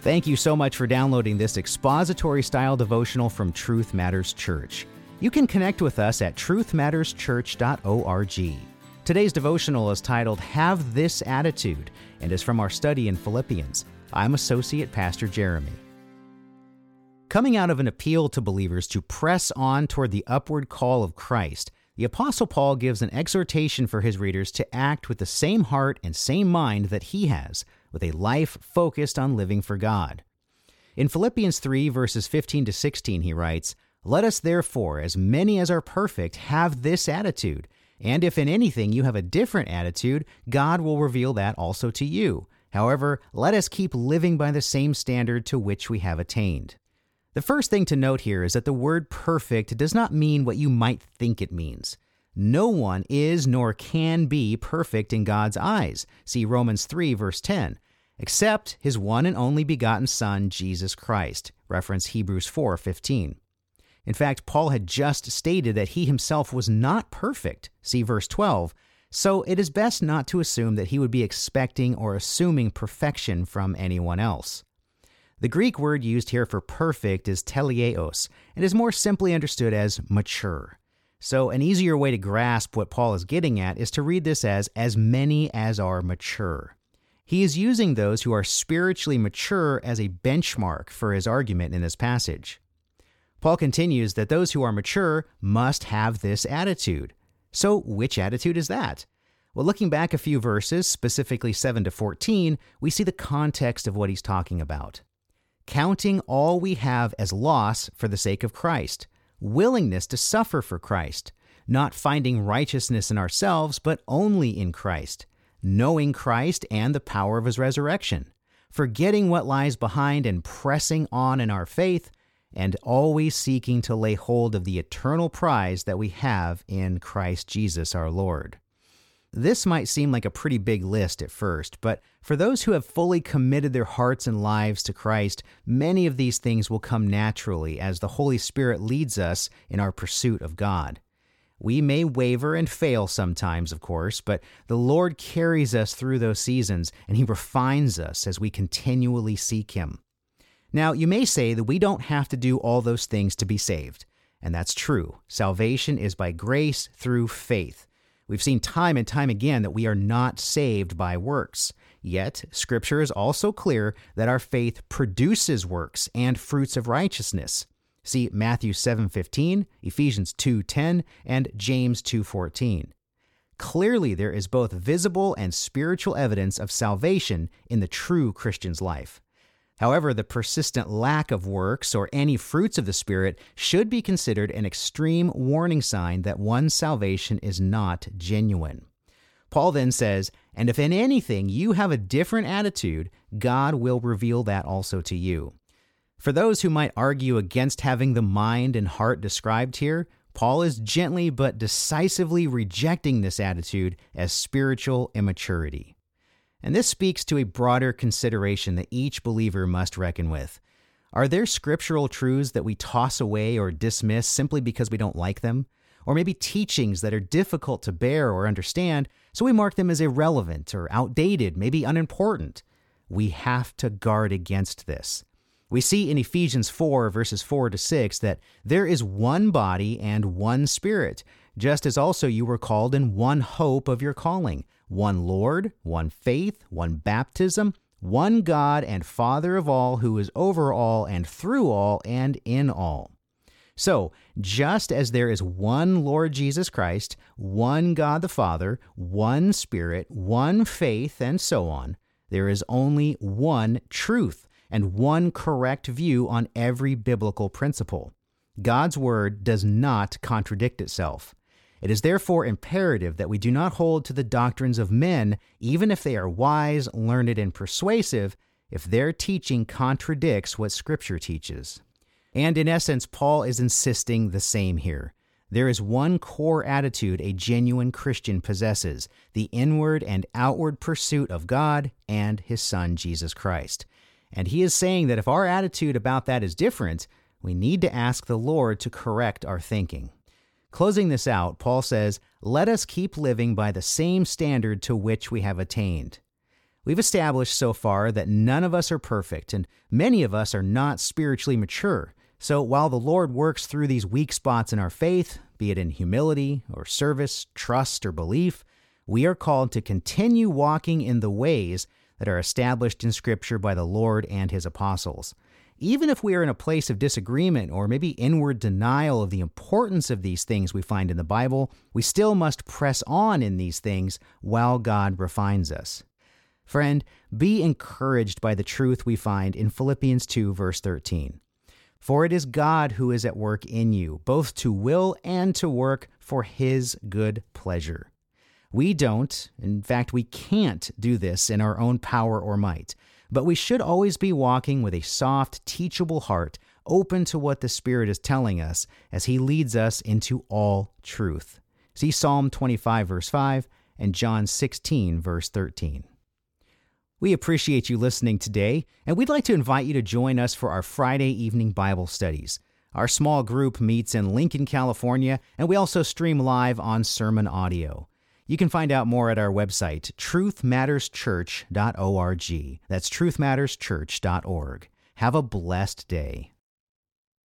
Thank you so much for downloading this expository style devotional from Truth Matters Church. You can connect with us at truthmatterschurch.org. Today's devotional is titled Have This Attitude and is from our study in Philippians. I'm Associate Pastor Jeremy. Coming out of an appeal to believers to press on toward the upward call of Christ, the Apostle Paul gives an exhortation for his readers to act with the same heart and same mind that he has with a life focused on living for God. In Philippians 3, verses 15 to 16, he writes, Let us therefore, as many as are perfect, have this attitude. And if in anything you have a different attitude, God will reveal that also to you. However, let us keep living by the same standard to which we have attained. The first thing to note here is that the word perfect does not mean what you might think it means. No one is nor can be perfect in God's eyes. See Romans 3, verse 10. Except his one and only begotten Son, Jesus Christ. Reference Hebrews 4, 15. In fact, Paul had just stated that he himself was not perfect. See verse 12. So it is best not to assume that he would be expecting or assuming perfection from anyone else. The Greek word used here for perfect is teleios and is more simply understood as mature. So, an easier way to grasp what Paul is getting at is to read this as as many as are mature. He is using those who are spiritually mature as a benchmark for his argument in this passage. Paul continues that those who are mature must have this attitude. So, which attitude is that? Well, looking back a few verses, specifically 7 to 14, we see the context of what he's talking about. Counting all we have as loss for the sake of Christ willingness to suffer for Christ, not finding righteousness in ourselves, but only in Christ, knowing Christ and the power of his resurrection, forgetting what lies behind and pressing on in our faith, and always seeking to lay hold of the eternal prize that we have in Christ Jesus our Lord. This might seem like a pretty big list at first, but for those who have fully committed their hearts and lives to Christ, many of these things will come naturally as the Holy Spirit leads us in our pursuit of God. We may waver and fail sometimes, of course, but the Lord carries us through those seasons and He refines us as we continually seek Him. Now, you may say that we don't have to do all those things to be saved, and that's true. Salvation is by grace through faith. We've seen time and time again that we are not saved by works. Yet, Scripture is also clear that our faith produces works and fruits of righteousness. See Matthew 7:15, Ephesians 2:10, and James 2:14. Clearly, there is both visible and spiritual evidence of salvation in the true Christian's life. However, the persistent lack of works or any fruits of the Spirit should be considered an extreme warning sign that one's salvation is not genuine. Paul then says, And if in anything you have a different attitude, God will reveal that also to you. For those who might argue against having the mind and heart described here, Paul is gently but decisively rejecting this attitude as spiritual immaturity. And this speaks to a broader consideration that each believer must reckon with. Are there scriptural truths that we toss away or dismiss simply because we don't like them? Or maybe teachings that are difficult to bear or understand, so we mark them as irrelevant or outdated, maybe unimportant? We have to guard against this. We see in Ephesians 4, verses 4 to 6, that there is one body and one spirit, just as also you were called in one hope of your calling one Lord, one faith, one baptism, one God and Father of all, who is over all and through all and in all. So, just as there is one Lord Jesus Christ, one God the Father, one Spirit, one faith, and so on, there is only one truth and one correct view on every biblical principle. God's Word does not contradict itself. It is therefore imperative that we do not hold to the doctrines of men, even if they are wise, learned, and persuasive, if their teaching contradicts what Scripture teaches. And in essence, Paul is insisting the same here. There is one core attitude a genuine Christian possesses the inward and outward pursuit of God and His Son, Jesus Christ. And he is saying that if our attitude about that is different, we need to ask the Lord to correct our thinking. Closing this out, Paul says, Let us keep living by the same standard to which we have attained. We've established so far that none of us are perfect, and many of us are not spiritually mature. So while the Lord works through these weak spots in our faith, be it in humility or service, trust or belief, we are called to continue walking in the ways that are established in Scripture by the Lord and His apostles. Even if we are in a place of disagreement or maybe inward denial of the importance of these things we find in the Bible, we still must press on in these things while God refines us. Friend, be encouraged by the truth we find in Philippians 2, verse 13. For it is God who is at work in you, both to will and to work for his good pleasure. We don't, in fact, we can't do this in our own power or might, but we should always be walking with a soft, teachable heart, open to what the Spirit is telling us as He leads us into all truth. See Psalm 25, verse 5, and John 16, verse 13. We appreciate you listening today, and we'd like to invite you to join us for our Friday evening Bible studies. Our small group meets in Lincoln, California, and we also stream live on Sermon Audio. You can find out more at our website, truthmatterschurch.org. That's truthmatterschurch.org. Have a blessed day.